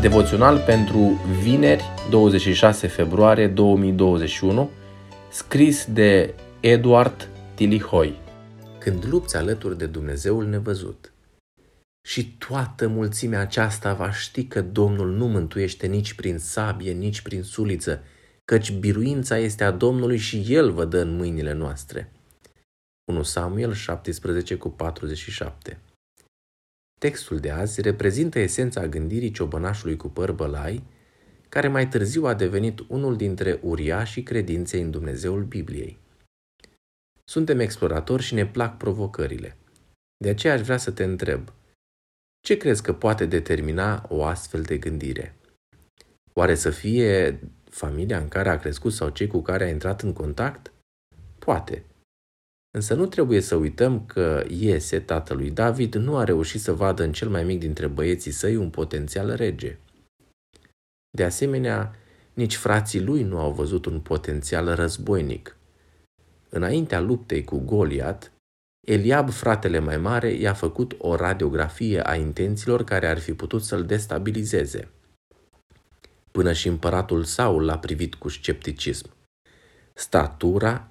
Devoțional pentru vineri 26 februarie 2021, scris de Eduard Tilihoi. Când lupți alături de Dumnezeul nevăzut și toată mulțimea aceasta va ști că Domnul nu mântuiește nici prin sabie, nici prin suliță, căci biruința este a Domnului și El vă dă în mâinile noastre. 1 Samuel 17 cu 47 Textul de azi reprezintă esența gândirii ciobănașului cu păr bălai, care mai târziu a devenit unul dintre uriașii credinței în Dumnezeul Bibliei. Suntem exploratori și ne plac provocările. De aceea aș vrea să te întreb, ce crezi că poate determina o astfel de gândire? Oare să fie familia în care a crescut sau cei cu care a intrat în contact? Poate. Însă nu trebuie să uităm că Iese, tatălui David, nu a reușit să vadă în cel mai mic dintre băieții săi un potențial rege. De asemenea, nici frații lui nu au văzut un potențial războinic. Înaintea luptei cu Goliat, Eliab, fratele mai mare, i-a făcut o radiografie a intențiilor care ar fi putut să-l destabilizeze. Până și împăratul Saul l-a privit cu scepticism. Statura,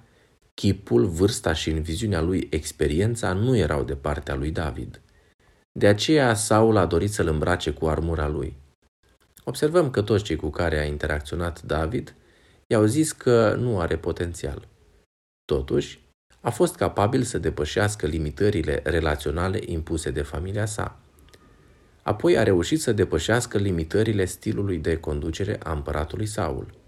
Chipul, vârsta și în viziunea lui experiența nu erau de partea lui David. De aceea Saul a dorit să-l îmbrace cu armura lui. Observăm că toți cei cu care a interacționat David i-au zis că nu are potențial. Totuși, a fost capabil să depășească limitările relaționale impuse de familia sa. Apoi a reușit să depășească limitările stilului de conducere a împăratului Saul.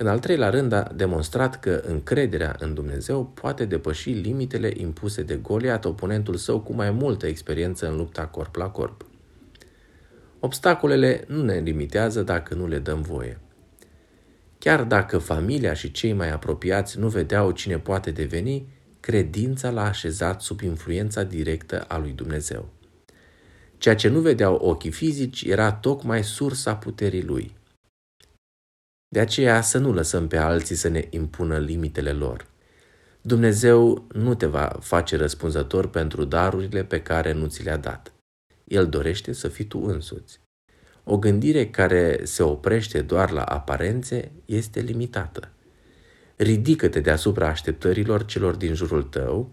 În al treilea rând, a demonstrat că încrederea în Dumnezeu poate depăși limitele impuse de Goliat, oponentul său cu mai multă experiență în lupta corp la corp. Obstacolele nu ne limitează dacă nu le dăm voie. Chiar dacă familia și cei mai apropiați nu vedeau cine poate deveni, credința l-a așezat sub influența directă a lui Dumnezeu. Ceea ce nu vedeau ochii fizici era tocmai sursa puterii lui – de aceea să nu lăsăm pe alții să ne impună limitele lor. Dumnezeu nu te va face răspunzător pentru darurile pe care nu ți le-a dat. El dorește să fii tu însuți. O gândire care se oprește doar la aparențe este limitată. Ridică-te deasupra așteptărilor celor din jurul tău,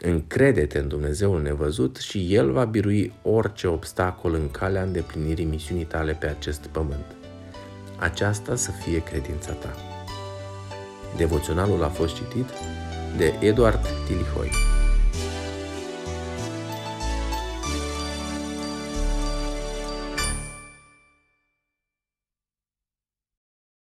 încrede-te în Dumnezeul nevăzut și El va birui orice obstacol în calea îndeplinirii misiunii tale pe acest pământ aceasta să fie credința ta. Devoționalul a fost citit de Eduard Tilihoi.